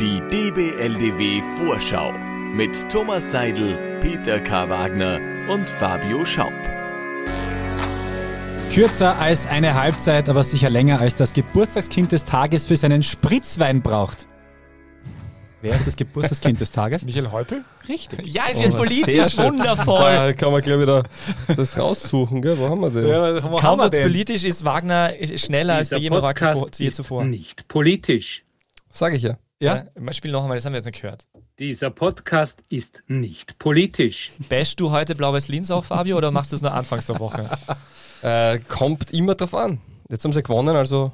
Die DBLDW Vorschau mit Thomas Seidel, Peter K. Wagner und Fabio Schaub. Kürzer als eine Halbzeit, aber sicher länger als das Geburtstagskind des Tages für seinen Spritzwein braucht. Wer ist das Geburtstagskind des Tages? Michael Häupl? Richtig. Ja, es Oh, wird sehr politisch wundervoll. Da kann man gleich wieder das raussuchen, gell? Wo haben wir den? Ja, wo Kaum haben wir denn? politisch, ist Wagner schneller als bei Dieser jedem Wagner Podcast je ist zuvor. nicht politisch. Sag ich ja. Ja? Ja, Spiel noch einmal, das haben wir jetzt nicht gehört. Dieser Podcast ist nicht politisch. Bashst du heute Blau-Weiß Linz auch, Fabio, oder machst du es nur anfangs der Woche? Äh, kommt immer drauf an. Jetzt haben sie gewonnen, also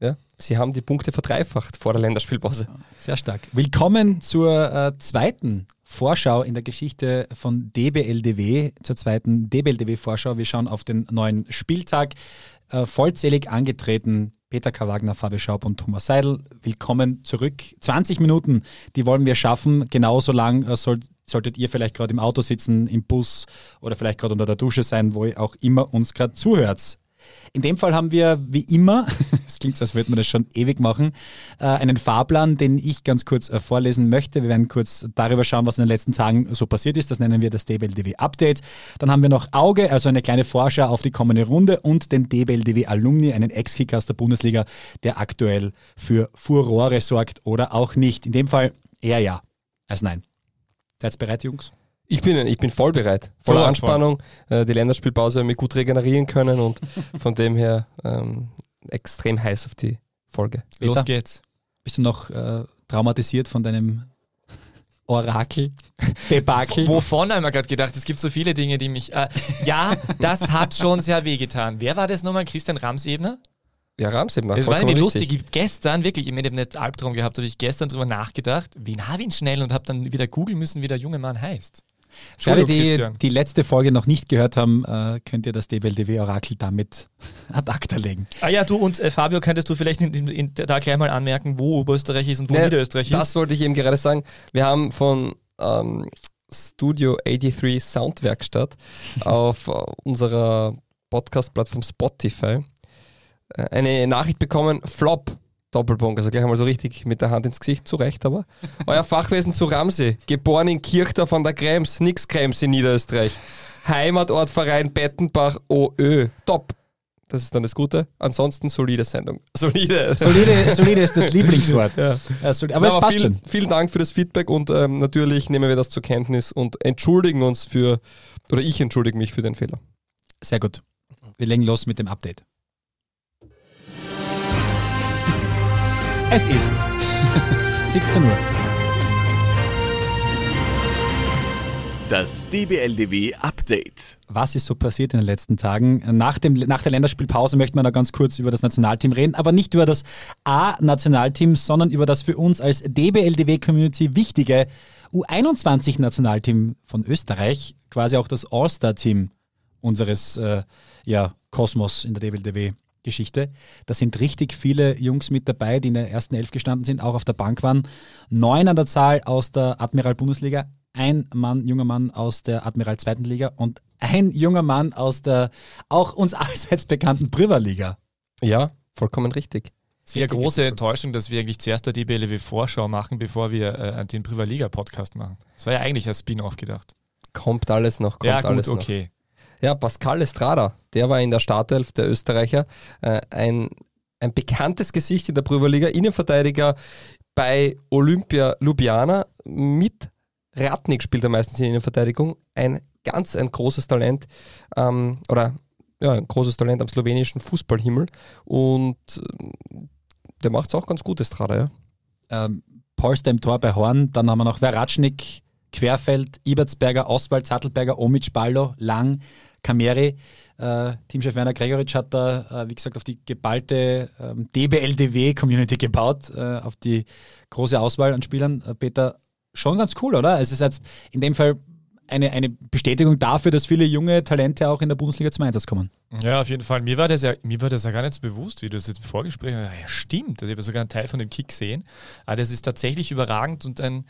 ja, sie haben die Punkte verdreifacht vor der Länderspielpause. Sehr stark. Willkommen zur äh, zweiten Vorschau in der Geschichte von DBLDW, zur zweiten DBLDW-Vorschau. Wir schauen auf den neuen Spieltag. Äh, vollzählig angetreten Peter K. Wagner, Fabio Schaub und Thomas Seidel. Willkommen zurück. 20 Minuten, die wollen wir schaffen. Genauso lang äh, soll, solltet ihr vielleicht gerade im Auto sitzen, im Bus oder vielleicht gerade unter der Dusche sein, wo ihr auch immer uns gerade zuhört. In dem Fall haben wir wie immer, es klingt so, als würde man das schon ewig machen, äh, einen Fahrplan, den ich ganz kurz äh, vorlesen möchte. Wir werden kurz darüber schauen, was in den letzten Tagen so passiert ist. Das nennen wir das DBLDW Update. Dann haben wir noch Auge, also eine kleine Vorschau auf die kommende Runde und den DBLDW Alumni, einen Ex-Kicker aus der Bundesliga, der aktuell für Furore sorgt oder auch nicht. In dem Fall eher ja als nein. Seid bereit, Jungs? Ich bin, ich bin voll bereit. Voller von. Anspannung. Äh, die Länderspielpause haben wir gut regenerieren können und von dem her ähm, extrem heiß auf die Folge. Los Peter? geht's. Bist du noch äh, traumatisiert von deinem Orakel, Debakel? Wovon haben wir gerade gedacht? Es gibt so viele Dinge, die mich. Äh, ja, das hat schon sehr wehgetan. Wer war das nochmal? Christian Ramsebner? Ja, macht Es war richtig. lustig. Gestern, wirklich, ich habe nicht Albtraum gehabt, habe ich gestern drüber nachgedacht, wen habe ich schnell und habe dann wieder googeln müssen, wie der junge Mann heißt. Für alle, die Christian. die letzte Folge noch nicht gehört haben, äh, könnt ihr das DBLDW-Orakel damit ad acta legen. Ah ja, du und äh, Fabio, könntest du vielleicht in, in, in, da gleich mal anmerken, wo Oberösterreich ist und wo Ne, Niederösterreich Das ist? wollte ich eben gerade sagen. Wir haben von ähm, Studio 83 Soundwerkstatt auf äh, unserer Podcast-Plattform Spotify äh, eine Nachricht bekommen, Flop. Doppelpunkt, also gleich einmal so richtig mit der Hand ins Gesicht, zu Recht aber. Euer Fachwesen zu Ramsey, geboren in Kirchdorf an der Krems, nix Krems in Niederösterreich. Heimatort Verein Bettenbach OÖ, top. Das ist dann das Gute. Ansonsten solide Sendung. Solide. Solide, solide ist das Lieblingswort. Ja. Äh, solide, aber es passt vielen, schon. vielen Dank für das Feedback und ähm, natürlich nehmen wir das zur Kenntnis und entschuldigen uns für, oder ich entschuldige mich für den Fehler. Sehr gut. Wir legen los mit dem Update. Es ist 17 Uhr. Das DBLDW Update. Was ist so passiert in den letzten Tagen? Nach, dem, nach der Länderspielpause möchte man da ganz kurz über das Nationalteam reden, aber nicht über das A-Nationalteam, sondern über das für uns als DBLDW-Community wichtige U21-Nationalteam von Österreich, quasi auch das All-Star-Team unseres äh, ja, Kosmos in der DBLDW-Geschichte. Da sind richtig viele Jungs mit dabei, die in der ersten Elf gestanden sind, auch auf der Bank waren. Neun an der Zahl aus der Admiral-Bundesliga, ein Mann, junger Mann aus der Admiral zweiten Liga und ein junger Mann aus der auch uns allseits bekannten Priva-Liga. Ja, vollkommen richtig. Sehr Richtig große gut. Enttäuschung, dass wir eigentlich zuerst der DBLW-Vorschau machen, bevor wir äh, den Priva Liga-Podcast machen. Das war ja eigentlich als Spin-off gedacht. Kommt alles noch, kommt ja, gut, alles noch. okay. Ja, Pascal Estrada, der war in der Startelf der Österreicher. Äh, ein, ein bekanntes Gesicht in der Prüferliga, Innenverteidiger bei Olympia Ljubljana. Mit Ratnik spielt er meistens in Innenverteidigung. Ein ganz ein großes Talent ähm, oder ja, ein großes Talent am slowenischen Fußballhimmel. Und äh, der macht es auch ganz gut, Estrada, ja. Ähm, Polster im Tor bei Horn, dann haben wir noch Veratschnik, Querfeld, Ibertsberger, Oswald, Sattelberger, Omic, Ballo, Lang, Kameri. Äh, Teamchef Werner Gregoritsch hat da, äh, wie gesagt, auf die geballte ähm, DBLDW-Community gebaut, äh, auf die große Auswahl an Spielern. Äh, Peter, schon ganz cool, oder? Es ist jetzt in dem Fall eine, eine Bestätigung dafür, dass viele junge Talente auch in der Bundesliga zum Einsatz kommen. Ja, auf jeden Fall. Mir war das ja, mir war das ja gar nicht so bewusst, wie du das jetzt im Vorgespräch ja, ja, stimmt. Also ich habe sogar einen Teil von dem Kick gesehen. Aber das ist tatsächlich überragend und ein,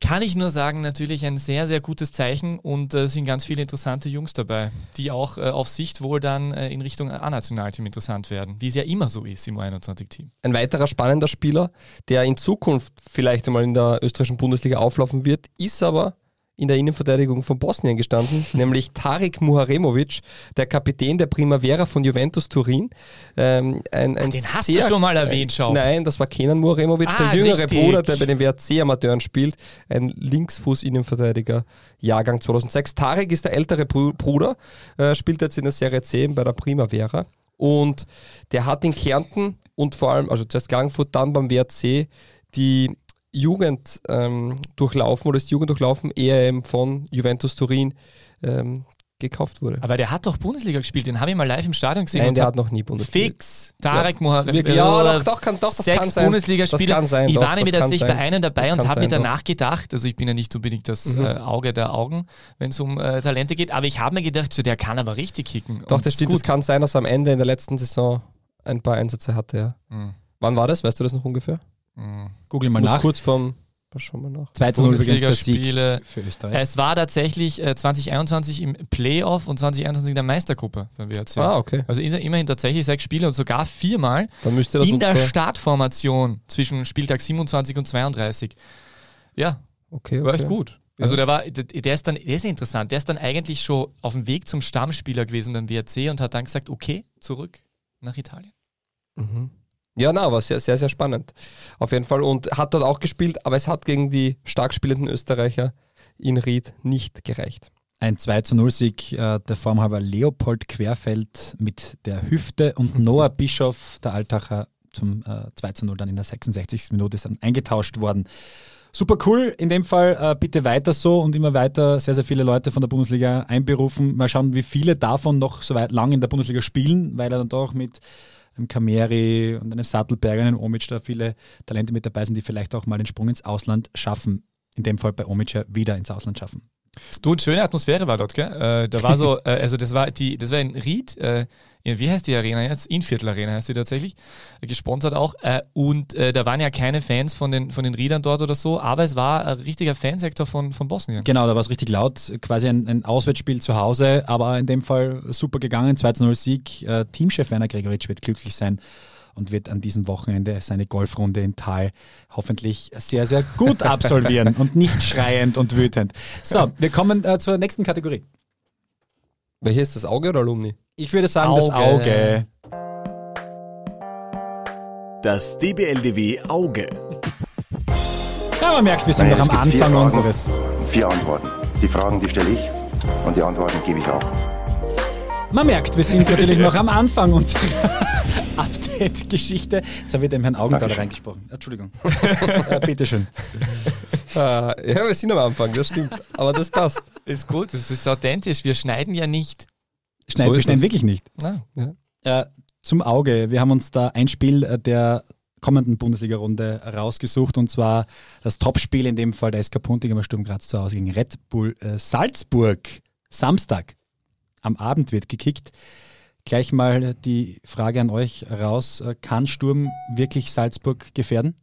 Kann ich nur sagen, natürlich ein sehr, sehr gutes Zeichen und äh, sind ganz viele interessante Jungs dabei, die auch äh, auf Sicht wohl dann äh, in Richtung A-Nationalteam interessant werden, wie es ja immer so ist im U21-Team. Ein weiterer spannender Spieler, der in Zukunft vielleicht einmal in der österreichischen Bundesliga auflaufen wird, ist aber in der Innenverteidigung von Bosnien gestanden, nämlich Tarik Muharemovic, der Kapitän der Primavera von Juventus Turin. Ähm, ein, ein Den hast sehr, du schon mal erwähnt, schau. Nein, das war Kenan Muharemovic, Ah, der jüngere richtig. Bruder, der bei den WRC-Amateuren spielt, ein Linksfuß-Innenverteidiger, Jahrgang 2006. Tarek ist der ältere Bru- Bruder, äh, spielt jetzt in der Serie 10 bei der Primavera und der hat in Kärnten und vor allem, also zuerst Klagenfurt, dann beim WRC, die Jugend ähm, durchlaufen oder ist Jugend durchlaufen, ehe er von Juventus Turin ähm, gekauft wurde. Aber der hat doch Bundesliga gespielt, den habe ich mal live im Stadion gesehen. Nein, und der hat noch nie Bundesliga. Fix, Tarek Mohamed. Wirklich? Ja, doch, doch, kann, doch, das sechs kann sein. Bundesligaspiele. Das kann sein, ich doch, war nämlich tatsächlich bei einem dabei und habe mir sein, doch. danach gedacht, also ich bin ja nicht unbedingt das Mhm. äh, Auge der Augen, wenn es um äh, Talente geht, aber ich habe mir gedacht, so, der kann aber richtig kicken. Doch, das stimmt. Es kann sein, dass er am Ende in der letzten Saison ein paar Einsätze hatte, ja. Mhm. Wann war das? Weißt du das noch ungefähr? Mhm. Google mal Muss nach. kurz vom. Schauen wir nach. 2 zu 0 übrigens der Sieg Bundesligaspiele. für Österreich. Es war tatsächlich äh, 2021 im Playoff und 2021 in der Meistergruppe beim WRC. Ah, okay. Also in- immerhin tatsächlich sechs Spiele und sogar viermal Dann müsste das in der Startformation zwischen Spieltag 27 und 32. Ja, Okay, war echt okay. gut. Also der war, der, der ist dann, der ist interessant, der ist dann eigentlich schon auf dem Weg zum Stammspieler gewesen beim WRC und hat dann gesagt, okay, zurück nach Italien. Mhm. Ja, na, aber sehr, sehr, sehr spannend. Auf jeden Fall. Und hat dort auch gespielt, aber es hat gegen die stark spielenden Österreicher in Ried nicht gereicht. Ein 2 zu 0 Sieg äh, der Formhalber Leopold Querfeld mit der Hüfte und Noah Bischoff, der Altacher, zum äh, 2 zu 0 dann in der 66. Minute ist dann eingetauscht worden. Super cool, in dem Fall äh, bitte weiter so und immer weiter sehr, sehr viele Leute von der Bundesliga einberufen. Mal schauen, wie viele davon noch so weit lang in der Bundesliga spielen, weil er dann doch mit einem Kameri und einem Sattelberger, einem Omic da viele Talente mit dabei sind, die vielleicht auch mal den Sprung ins Ausland schaffen. In dem Fall bei Omic wieder ins Ausland schaffen. Du, und schöne Atmosphäre war dort, gell? Äh, da war so, äh, also das war die, das war in Ried, äh, in, wie heißt die Arena jetzt? Inviertel Arena heißt die tatsächlich, gesponsert auch. Äh, und äh, da waren ja keine Fans von den, von den Riedern dort oder so, aber es war ein richtiger Fansektor von, von Bosnien. Genau, da war es richtig laut. Quasi ein, ein Auswärtsspiel zu Hause, aber in dem Fall super gegangen. 2-0 Sieg. Äh, Teamchef Werner Gregoritsch wird glücklich sein und wird an diesem Wochenende seine Golfrunde in Tal hoffentlich sehr, sehr gut absolvieren und nicht schreiend und wütend. So, wir kommen äh, zur nächsten Kategorie. Welches ist das Auge oder Alumni? Ich würde sagen, das Auge. Auge. Das DBLDW Auge. Ja, man merkt, wir sind Naja, noch am vier Anfang Fragen unseres. Vier Antworten. Die Fragen, die stelle ich und die Antworten gebe ich auch. Man merkt, wir sind natürlich noch am Anfang unserer Update-Geschichte. Jetzt habe ich dem Herrn Augenthaler reingesprochen. Entschuldigung. äh, bitteschön. Ah, ja, wir sind am Anfang, das stimmt. Aber das passt. Ist gut, das ist authentisch. Wir schneiden ja nicht. Schneiden, So wir schneiden das. wirklich nicht. Na, Äh, zum Auge. Wir haben uns da ein Spiel äh, der kommenden Bundesliga-Runde rausgesucht und zwar das Topspiel, in dem Fall der SK Puntigemer Sturm Graz zu Hause gegen Red Bull äh, Salzburg. Samstag am Abend wird gekickt. Gleich mal die Frage an euch raus. Äh, Kann Sturm wirklich Salzburg gefährden?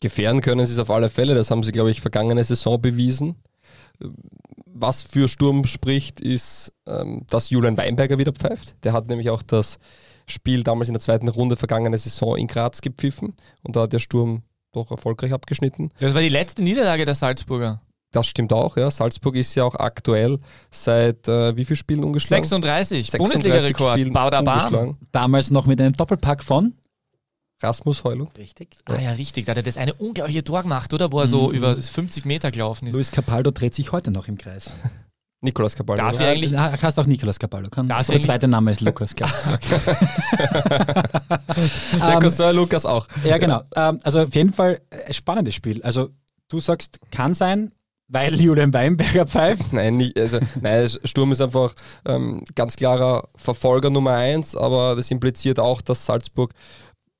Gefährden können sie es auf alle Fälle, das haben sie, glaube ich, vergangene Saison bewiesen. Was für Sturm spricht, ist, ähm, dass Julian Weinberger wieder pfeift. Der hat nämlich auch das Spiel damals in der zweiten Runde vergangene Saison in Graz gepfiffen und da hat der Sturm doch erfolgreich abgeschnitten. das war die letzte Niederlage der Salzburger. Das stimmt auch, ja. Salzburg ist ja auch aktuell seit äh, wie vielen Spielen ungeschlagen? 36, 36 Bundesliga-Rekord. Bauderbahn. Damals noch mit einem Doppelpack von? Rasmus Heulund. Richtig. Ah ja, richtig. Da hat er das eine unglaubliche Tor gemacht, oder? Wo er so über 50 Meter gelaufen ist. Luis Capaldo dreht sich heute noch im Kreis. Nicolas Caballo. Darf ich eigentlich- Ah, heißt auch Nicolas Capaldo. Kann, Darf der zweite Name ist Lukas, klar. Der Ähm, Cousin Lukas auch. Ja, genau. Ähm, also auf jeden Fall ein spannendes Spiel. Also du sagst, kann sein, weil Julian Weinberger pfeift. Nein, nicht, also, nein, Sturm ist einfach ähm, ganz klarer Verfolger Nummer eins, aber das impliziert auch, dass Salzburg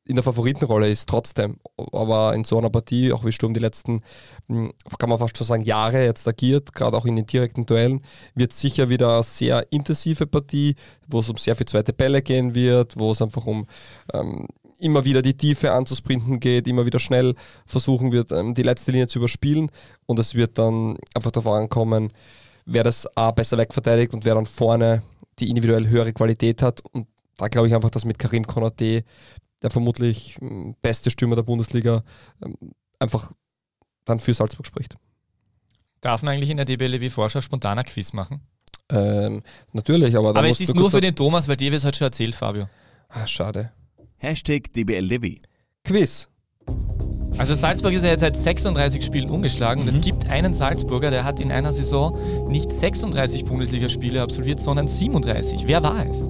in der Favoritenrolle ist, trotzdem. Aber in so einer Partie, auch wie Sturm die letzten, mh, kann man fast schon sagen, Jahre jetzt agiert, gerade auch in den direkten Duellen, wird sicher wieder eine sehr intensive Partie, wo es um sehr viel zweite Bälle gehen wird, wo es einfach um ähm, immer wieder die Tiefe anzusprinten geht, immer wieder schnell versuchen wird, ähm, die letzte Linie zu überspielen. Und es wird dann einfach darauf ankommen, wer das A besser wegverteidigt und wer dann vorne die individuell höhere Qualität hat. Und da glaube ich einfach, dass mit Karim Konate, der vermutlich ähm, beste Stürmer der Bundesliga, ähm, einfach dann für Salzburg spricht. Darf man eigentlich in der DBLW Vorschau spontaner Quiz machen? Ähm, natürlich, aber. Aber es ist nur für den Thomas, weil dir es heute schon erzählt, Fabio. Ah, schade. Hashtag DBLDW. Quiz. Also Salzburg ist ja jetzt seit 36 Spielen ungeschlagen und es gibt einen Salzburger, der hat in einer Saison nicht 36 Bundesligaspiele absolviert, sondern 37. Wer war es?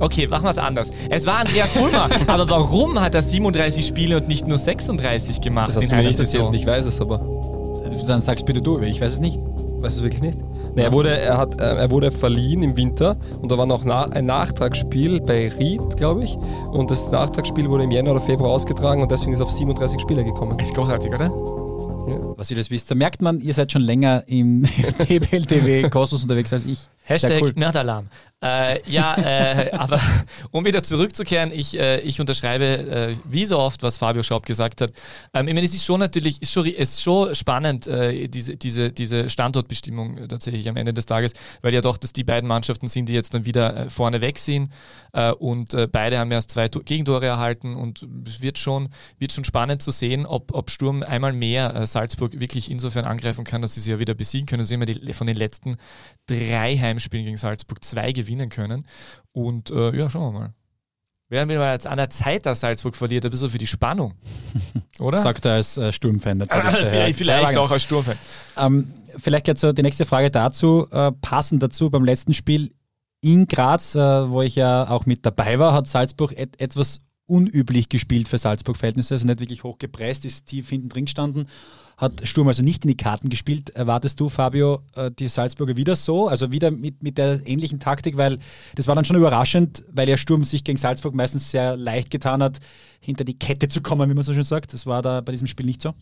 Okay, machen wir es anders. Es war Andreas Ulmer, aber warum hat er 37 Spiele und nicht nur 36 gemacht Das hast in du mir einer nicht erzählt Saison? ich weiß es aber. Dann sag's bitte du, weil ich weiß es nicht. Weißt du es wirklich nicht? Nee, er, wurde, er, hat, äh, er wurde verliehen im Winter und da war noch ein Nachtragsspiel bei Ried, glaube ich. Und das Nachtragsspiel wurde im Jänner oder Februar ausgetragen und deswegen ist er auf 37 Spieler gekommen. Ist großartig, oder? Was ihr das wisst, da merkt man, ihr seid schon länger im DBLTW Kosmos unterwegs als ich. Hashtag cool. Nerdalarm. Äh, ja, äh, aber um wieder zurückzukehren, ich, äh, ich unterschreibe äh, wie so oft, was Fabio Schaub gesagt hat. Ähm, ich meine, es ist schon natürlich, ist schon, ist schon spannend, äh, diese, diese, diese Standortbestimmung äh, tatsächlich am Ende des Tages, weil ja doch, dass die beiden Mannschaften sind, die jetzt dann wieder vorne weg sind und beide haben erst zwei To- Gegentore erhalten und es wird schon, wird schon spannend zu sehen, ob, ob Sturm einmal mehr Salzburg wirklich insofern angreifen kann, dass sie sie ja wieder besiegen können. Sie haben ja die, von den letzten drei Heimspielen gegen Salzburg zwei gewinnen können. Und äh, ja, schauen wir mal. Wären wir mal jetzt an der Zeit, dass Salzburg verliert, ein bisschen für die Spannung. Oder? Sagt er als äh, Sturmfan vielleicht vielleicht Wagner. auch als Sturmfan. Ähm, vielleicht jetzt so die nächste Frage dazu. Äh, passend dazu beim letzten Spiel in Graz, äh, wo ich ja auch mit dabei war, hat Salzburg et etwas unüblich gespielt für Salzburg-Verhältnisse, also nicht wirklich hoch gepreist, ist tief hinten drin gestanden, hat Sturm also nicht in die Karten gespielt. Erwartest du, Fabio, äh, die Salzburger wieder so, also wieder mit, mit der ähnlichen Taktik, weil das war dann schon überraschend, weil ja Sturm sich gegen Salzburg meistens sehr leicht getan hat, hinter die Kette zu kommen, wie man so schön sagt. Das war da bei diesem Spiel nicht so.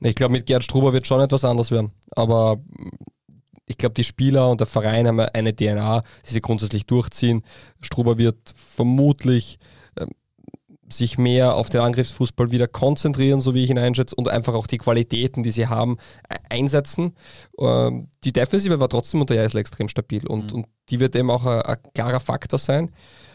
Ich glaube, mit Gerd Struber wird schon etwas anders werden. Aber ich glaube, die Spieler und der Verein haben eine DNA, die sie grundsätzlich durchziehen. Struber wird vermutlich sich mehr auf den Angriffsfußball wieder konzentrieren, so wie ich ihn einschätze, und einfach auch die Qualitäten, die sie haben, e- einsetzen. Ähm, die Defensive war trotzdem unter Jahresl extrem stabil und, und die wird eben auch ein, ein klarer Faktor sein.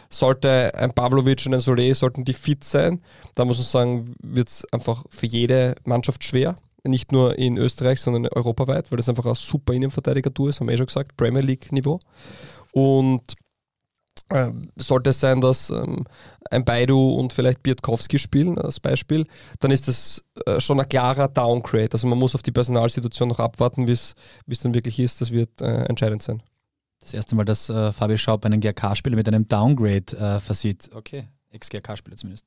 Sollte ein Pavlovic und ein Solé, sollten die fit sein, da muss man sagen, wird es einfach für jede Mannschaft schwer. Nicht nur in Österreich, sondern europaweit, weil das einfach ein super Innenverteidiger-Tour ist, haben wir eh schon gesagt, Premier League-Niveau. Und sollte es sein, dass ähm, ein Baidu und vielleicht Biertkowski spielen als Beispiel, dann ist das äh, schon ein klarer Downgrade. Also man muss auf die Personalsituation noch abwarten, wie es dann wirklich ist. Das wird äh, entscheidend sein. Das erste Mal, dass äh, Fabio Schaub einen GRK-Spieler mit einem Downgrade äh, versieht. Okay, Ex-GRK-Spieler zumindest.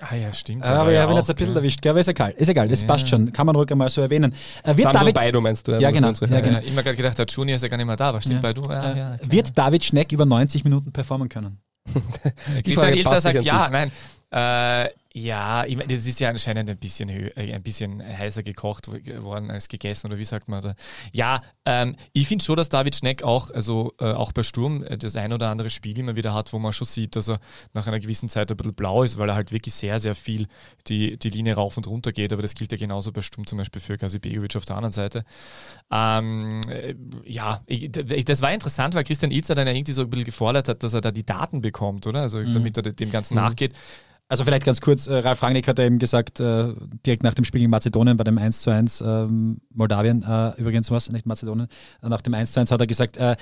Ah ja, stimmt. aber war ich habe ihn jetzt ein bisschen gell. erwischt, gell? aber ist egal. Ist egal, das Ja. passt schon. Kann man ruhig einmal so erwähnen. Äh, wird, Samson David, Baidu meinst du? Ja, genau. unsere Ja, genau. Ja, immer gerade gedacht, der Junior ist ja gar nicht mehr da, was stimmt Ja. bei du? Ja, äh, ja, klar. wird David Schneck über 90 Minuten performen können? Christian Ilzer sagt ja, nein. Äh, ja, ich mein, das ist ja anscheinend ein bisschen, äh, ein bisschen heißer gekocht worden als gegessen oder wie sagt man da? Ja, ähm, ich finde schon, dass David Schneck auch, also äh, auch bei Sturm, äh, das ein oder andere Spiel immer wieder hat, wo man schon sieht, dass er nach einer gewissen Zeit ein bisschen blau ist, weil er halt wirklich sehr, sehr viel die, die Linie rauf und runter geht. Aber das gilt ja genauso bei Sturm zum Beispiel für Kasi Begovic auf der anderen Seite. Ähm, äh, ja, ich, das war interessant, weil Christian Ilzer dann ja irgendwie so ein bisschen gefordert hat, dass er da die Daten bekommt, oder? Also damit er dem Ganzen nachgeht. Also vielleicht ganz kurz, äh, Ralf Rangnick hat ja eben gesagt, äh, direkt nach dem Spiel gegen Mazedonien bei dem 1 zu 1, ähm, Moldawien äh, übrigens was, nicht Mazedonien, nach dem 1 zu 1 hat er gesagt, äh,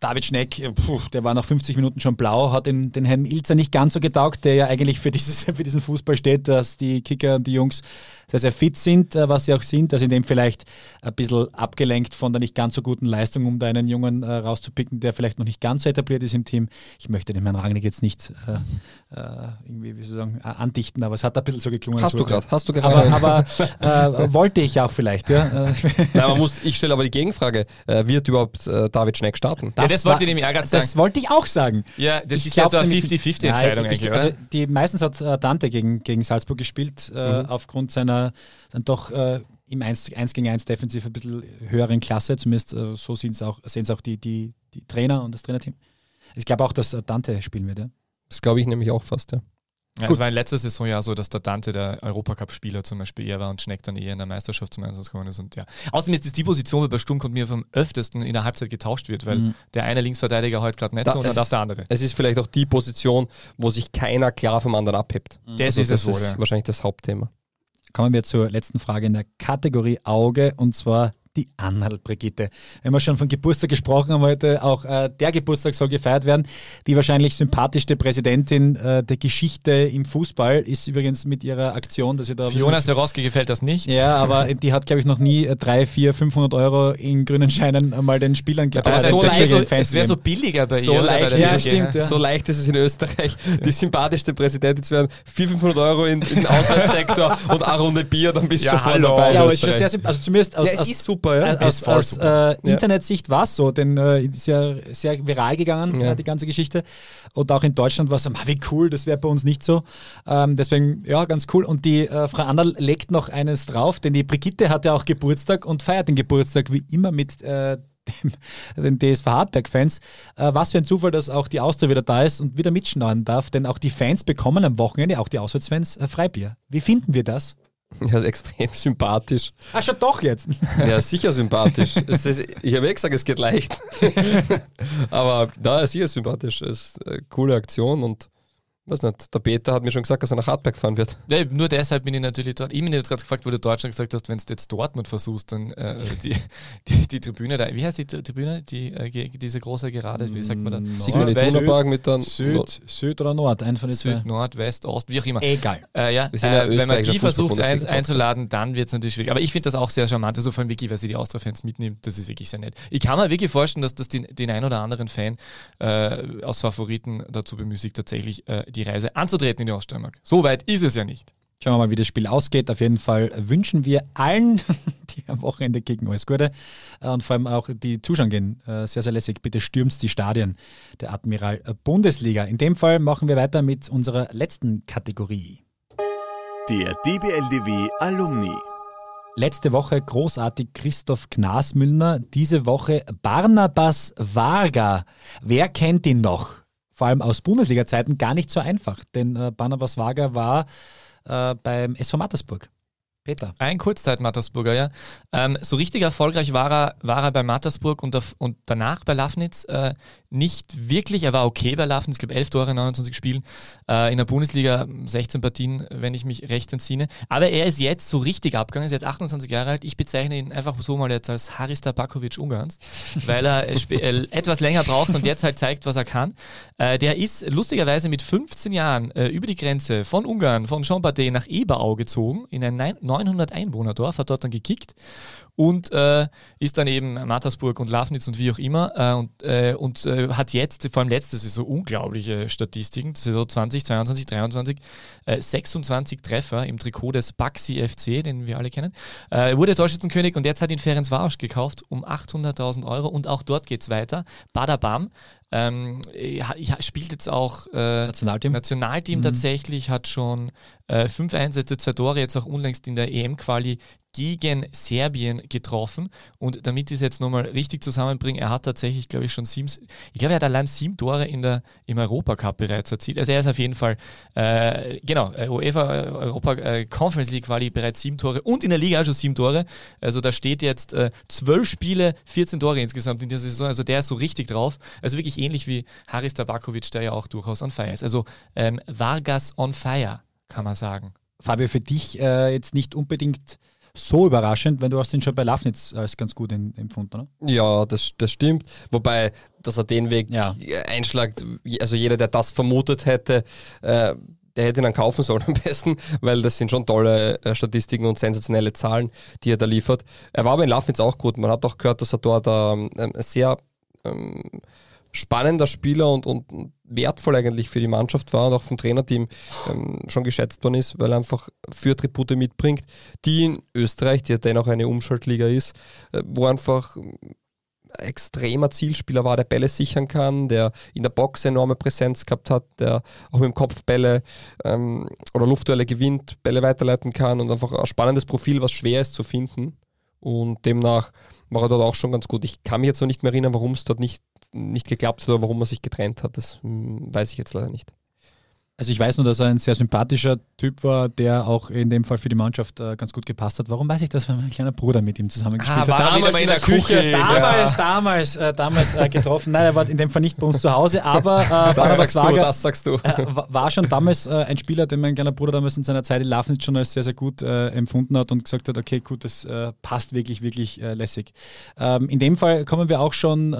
David Schneck, puh, der war nach 50 Minuten schon blau, hat den, den Herrn Ilzer nicht ganz so getaugt, der ja eigentlich für, dieses, für diesen Fußball steht, dass die Kicker und die Jungs sehr, sehr fit sind, äh, was sie auch sind, also in dem vielleicht ein bisschen abgelenkt von der nicht ganz so guten Leistung, um da einen Jungen äh, rauszupicken, der vielleicht noch nicht ganz so etabliert ist im Team. Ich möchte dem Herrn Rangnick jetzt nicht äh, äh, irgendwie, wie soll ich sagen, andichten, aber es hat ein bisschen so geklungen. Hast du gerade, hast du gerade. aber, aber äh, wollte ich auch vielleicht, ja. Nein, man muss, ich stelle aber die Gegenfrage, äh, wird überhaupt David Schneck starten? Ja, das wollte ich nämlich auch gerade Das sagen. wollte ich auch sagen. Ja, das Ich ist ja so eine glaub's nämlich- 50-50-Entscheidung Ja, eigentlich, ich, oder? also die meistens hat äh, Dante gegen, gegen Salzburg gespielt, äh, aufgrund seiner dann doch äh, im 1, 1 gegen 1 defensiv ein bisschen höheren Klasse, zumindest äh, so sehen es auch, sehen's auch die, die, die Trainer und das Trainerteam. Ich glaube auch, dass äh, Dante spielen wird, ja. Das glaube ich nämlich auch fast, ja. Ja, es war in letzter Saison ja so, dass der Dante der Europacup-Spieler zum Beispiel eher war und Schneck dann eher in der Meisterschaft zum Einsatz gekommen ist. Und ja. Außerdem ist es die Position, wo bei Sturm kommt mir vom öftesten in der Halbzeit getauscht wird, weil Mhm. der eine Linksverteidiger heute gerade nicht Da- so und dann darf der andere. Es ist vielleicht auch die Position, wo sich keiner klar vom anderen abhebt. Das Also ist das es wohl, ist ja. wahrscheinlich das Hauptthema. Kommen wir zur letzten Frage in der Kategorie Auge und zwar die Annal Brigitte. Wenn wir schon von Geburtstag gesprochen haben heute, auch äh, der Geburtstag soll gefeiert werden. Die wahrscheinlich sympathischste Präsidentin äh, der Geschichte im Fußball ist übrigens mit ihrer Aktion, dass sie da. Fiona Serowski gefällt das nicht. Ja, aber die hat, glaube ich, noch nie äh, 3, 4, 500 Euro in grünen Scheinen mal den Spielern Aber gegeben. es so wäre leicht- so, es wär so billiger bei So ihr. leicht, ja, stimmt, ja. So leicht ist es in Österreich, die sympathischste Präsidentin zu werden. 400, 500 Euro in, in den Auswärtssektor und eine Runde Bier, dann bist du Ja, schon voll hallo. dabei. Ja, aber ist schon sehr sympathisch. Also zumindest aus, ja, es aus, ist super, ja. aus, ist voll aus super. äh, Internetsicht war es so, denn äh, ist ja sehr viral gegangen, Ja. äh, die ganze Geschichte. Und auch in Deutschland war es so, "Ma, wie cool, das wäre bei uns nicht so. Ähm, deswegen, ja, ganz cool. Und die äh, Frau Anderl legt noch eines drauf, denn die Brigitte hat ja auch Geburtstag und feiert den Geburtstag wie immer mit äh, dem, den DSV Hardberg-Fans. Äh, was für ein Zufall, dass auch die Austria wieder da ist und wieder mitschneiden darf, denn auch die Fans bekommen am Wochenende, auch die Auswärtsfans, äh, Freibier. Wie finden wir das? Ja, ist extrem sympathisch. Ah, schon doch jetzt. Ja, sicher sympathisch. ist, ich habe eh gesagt, es geht leicht. Aber da ist sicher sympathisch. Es ist eine coole Aktion und weiß nicht, der Peter hat mir schon gesagt, dass er nach Hartberg fahren wird. Ja, nur deshalb bin ich natürlich dort. Ich bin jetzt gerade gefragt, wo du Deutschland gesagt hast, wenn du jetzt Dortmund versuchst, dann äh, die, die, die Tribüne da, wie heißt die Tri- Tribüne? Die, äh, diese große Gerade, wie sagt man da? Signal mit dann. Süd, Süd oder Nord, ein von den zwei. Süd, Nord, West, Ost, wie auch immer. Egal. Äh, ja, ja äh, wenn man die versucht ein, einzuladen, dann wird es natürlich schwierig. Aber ich finde das auch sehr charmant, also vor allem Vicky, weil sie die Austria-Fans mitnimmt, das ist wirklich sehr nett. Ich kann mir wirklich vorstellen, dass das den, den ein oder anderen Fan äh, aus Favoriten dazu bemüßigt, tatsächlich äh, die Reise anzutreten in die Oststeiermark. So weit ist es ja nicht. Schauen wir mal, wie das Spiel ausgeht. Auf jeden Fall wünschen wir allen, die am Wochenende kicken, alles Gute. Äh, Und vor allem auch die Zuschauer gehen äh, sehr, sehr lässig. Bitte stürmt die Stadien der Admiral Bundesliga. In dem Fall machen wir weiter mit unserer letzten Kategorie. Der DBLDW Alumni. Letzte Woche großartig Christoph Knasmüllner, diese Woche Barnabas Varga. Wer kennt ihn noch? Vor allem aus Bundesliga-Zeiten gar nicht so einfach, denn äh, Barnabas Varga war äh, beim SV Mattersburg. Peter. Ein Kurzzeit-Mattersburger, ja. Ähm, so richtig erfolgreich war er, war er bei Mattersburg und, auf, und danach bei Lafnitz äh, nicht wirklich. Er war okay bei Lafnitz, ich glaube 11 Tore, 29 Spielen. Äh, in der Bundesliga 16 Partien, wenn ich mich recht entsinne. Aber er ist jetzt so richtig abgegangen, ist jetzt 28 Jahre alt. Ich bezeichne ihn einfach so mal jetzt als Haris Tabakovic Ungarns, weil er äh, etwas länger braucht und jetzt halt zeigt, was er kann. Äh, der ist lustigerweise mit 15 Jahren äh, über die Grenze von Ungarn, von Chambardet nach Eberau gezogen, in ein nein- 900 Einwohner-Dorf, hat dort dann gekickt und äh, ist dann eben Mattersburg und Lafnitz und wie auch immer äh, und, äh, und äh, hat jetzt, vor allem letztes Saison, unglaubliche Statistiken, Saison 20, 22, 23, äh, 26 Treffer im Trikot des Baxi FC, den wir alle kennen, äh, wurde Torschützenkönig und jetzt hat ihn Ferenc Varos gekauft um 800.000 Euro und auch dort geht es weiter. Badabam ähm, ja, spielt jetzt auch äh, Nationalteam. Nationalteam tatsächlich, hat schon äh, fünf Einsätze, zwei Tore, jetzt auch unlängst in der EM-Quali gegen Serbien getroffen. Und damit ich es jetzt nochmal richtig zusammenbringe, er hat tatsächlich, glaube ich, schon sieben, ich glaube, er hat allein sieben Tore in der, im Europacup bereits erzielt. Also er ist auf jeden Fall, äh, genau, äh, UEFA äh, Europa äh, Conference League Quali bereits sieben Tore und in der Liga auch schon sieben Tore. Also da steht jetzt äh, zwölf Spiele, 14 Tore insgesamt in dieser Saison. Also der ist so richtig drauf. Also wirklich ähnlich wie Haris Tabakovic, der ja auch durchaus on fire ist. Also ähm, Vargas on fire, kann man sagen. Fabio, für dich äh, jetzt nicht unbedingt so überraschend, weil du hast ihn schon bei Lafnitz als ganz gut in, empfunden, oder? Ja, das, das stimmt. Wobei, dass er den Weg Ja. einschlagt, also jeder, der das vermutet hätte, äh, der hätte ihn dann kaufen sollen am besten, weil das sind schon tolle äh, Statistiken und sensationelle Zahlen, die er da liefert. Er war aber in Lafnitz auch gut. Man hat auch gehört, dass er dort ähm, sehr ähm, spannender Spieler und, und wertvoll eigentlich für die Mannschaft war und auch vom Trainerteam ähm, schon geschätzt worden ist, weil er einfach für Tribute mitbringt, die in Österreich, die ja dennoch eine Umschaltliga ist, äh, wo einfach extremer Zielspieler war, der Bälle sichern kann, der in der Box enorme Präsenz gehabt hat, der auch mit dem Kopf Bälle ähm, oder Luftduelle gewinnt, Bälle weiterleiten kann und einfach ein spannendes Profil, was schwer ist zu finden. Und demnach war er dort auch schon ganz gut. Ich kann mich jetzt noch nicht mehr erinnern, warum es dort nicht, nicht geklappt oder warum er sich getrennt hat. Das hm, weiß ich jetzt leider nicht. Also ich weiß nur, dass er ein sehr sympathischer Typ war, der auch in dem Fall für die Mannschaft äh, ganz gut gepasst hat. Warum weiß ich das? Weil mein kleiner Bruder mit ihm zusammengespielt Ah, hat. mal in der Küche. Damals, damals, äh, damals äh, getroffen. Nein, er war in dem Fall nicht bei uns zu Hause, aber äh, Das sagst du, Swager, das sagst du. äh, wa- war schon damals äh, ein Spieler, den mein kleiner Bruder damals in seiner Zeit in Lafnitz schon als sehr, sehr gut äh, empfunden hat und gesagt hat, okay, gut, das passt wirklich, wirklich lässig. Ähm, in dem Fall kommen wir auch schon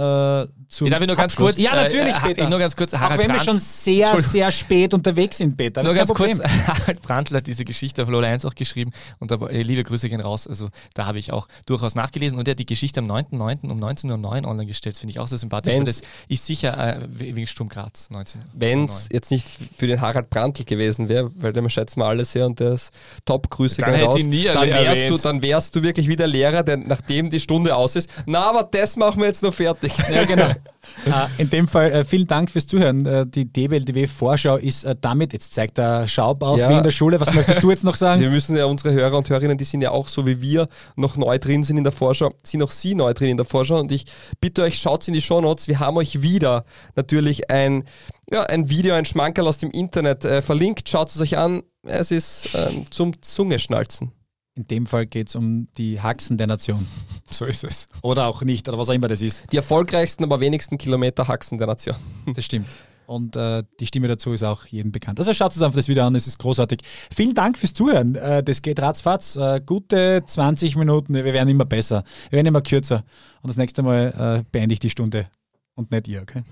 zu. Darf ich nur ganz kurz? Ja, natürlich, Peter. Nur ganz kurz. auch wenn wir schon sehr, sehr spät unterwegs sind, Peter. Nur ganz kurz. Harald Brandl hat diese Geschichte auf Lola 1 auch geschrieben und da, äh, liebe Grüße gehen raus. Also da habe ich auch durchaus nachgelesen und er hat die Geschichte am 9.9. um 19.09 Uhr online gestellt. Das finde ich auch sehr sympathisch. Und Wenn's- das ist sicher äh, we- wegen Sturm Graz 19. Wenn es jetzt nicht für den Harald Brandl gewesen wäre, weil den schätzen wir alle sehr und der ist top, Grüße Dann gehen raus, dann, erwähnt. wärst du, dann wärst du wirklich wie der Lehrer, der nachdem die Stunde aus ist, na, aber das machen wir jetzt noch fertig. Ja, genau. äh, in dem Fall äh, vielen Dank fürs Zuhören. Äh, die DBLDW-Vorschau ist damit, jetzt zeigt der Schaub auf Ja. wie in der Schule. Was möchtest du jetzt noch sagen? Wir müssen ja unsere Hörer und Hörerinnen, die sind ja auch so wie wir noch neu drin sind in der Vorschau, sind auch sie neu drin in der Vorschau und ich bitte euch, schaut in die Shownotes, wir haben euch wieder natürlich ein, ja, ein Video, ein Schmankerl aus dem Internet äh, verlinkt, schaut es euch an, es ist ähm, zum Zungeschnalzen. In dem Fall geht es um die Haxen der Nation. So ist es. Oder auch nicht, oder was auch immer das ist. Die erfolgreichsten, aber wenigsten Kilometer Haxen der Nation. Das stimmt. Und äh, die Stimme dazu ist auch jedem bekannt. Also schaut es einfach das Video an, es ist großartig. Vielen Dank fürs Zuhören. Äh, das geht ratzfatz. Äh, gute 20 Minuten. Wir werden immer besser. Wir werden immer kürzer. Und das nächste Mal äh, beende ich die Stunde und nicht ihr, okay?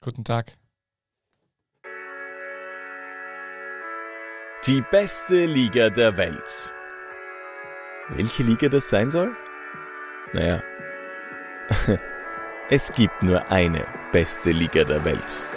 Guten Tag. Die beste Liga der Welt. Welche Liga das sein soll? Naja, es gibt nur eine beste Liga der Welt.